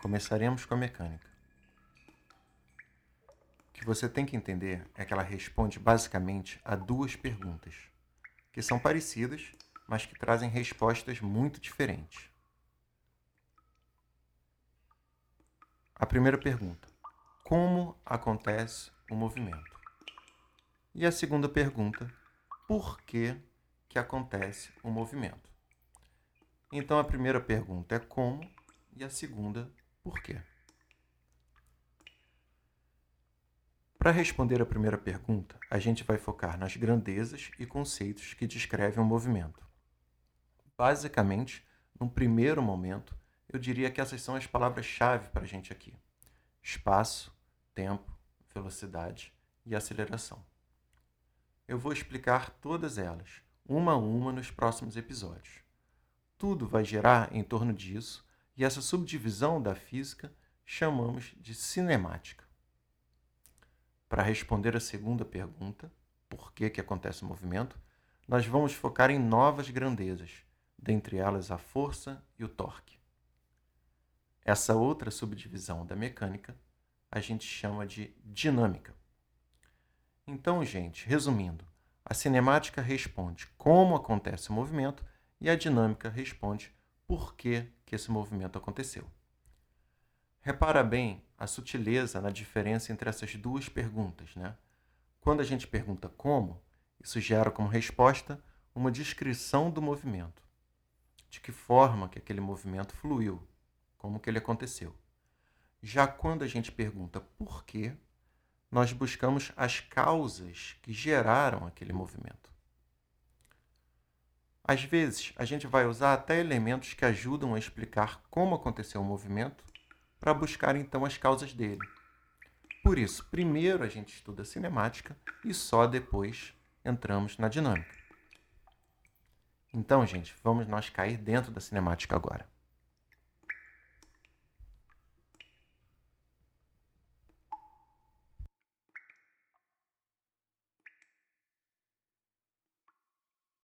Começaremos com a mecânica. O que você tem que entender é que ela responde basicamente a duas perguntas, que são parecidas, mas que trazem respostas muito diferentes. A primeira pergunta: Como acontece o movimento? E a segunda pergunta: Por que, que acontece o movimento? Então a primeira pergunta é como e a segunda por quê. Para responder a primeira pergunta, a gente vai focar nas grandezas e conceitos que descrevem o movimento. Basicamente, num primeiro momento, eu diria que essas são as palavras-chave para a gente aqui: espaço, tempo, velocidade e aceleração. Eu vou explicar todas elas, uma a uma, nos próximos episódios. Tudo vai gerar em torno disso, e essa subdivisão da física chamamos de cinemática. Para responder a segunda pergunta, por que, que acontece o movimento, nós vamos focar em novas grandezas, dentre elas a força e o torque. Essa outra subdivisão da mecânica a gente chama de dinâmica. Então, gente, resumindo, a cinemática responde como acontece o movimento e a dinâmica responde por que, que esse movimento aconteceu. Repara bem a sutileza na diferença entre essas duas perguntas. Né? Quando a gente pergunta como, isso gera como resposta uma descrição do movimento, de que forma que aquele movimento fluiu, como que ele aconteceu. Já quando a gente pergunta por quê, nós buscamos as causas que geraram aquele movimento. Às vezes, a gente vai usar até elementos que ajudam a explicar como aconteceu o movimento para buscar então as causas dele. Por isso, primeiro a gente estuda a cinemática e só depois entramos na dinâmica. Então, gente, vamos nós cair dentro da cinemática agora.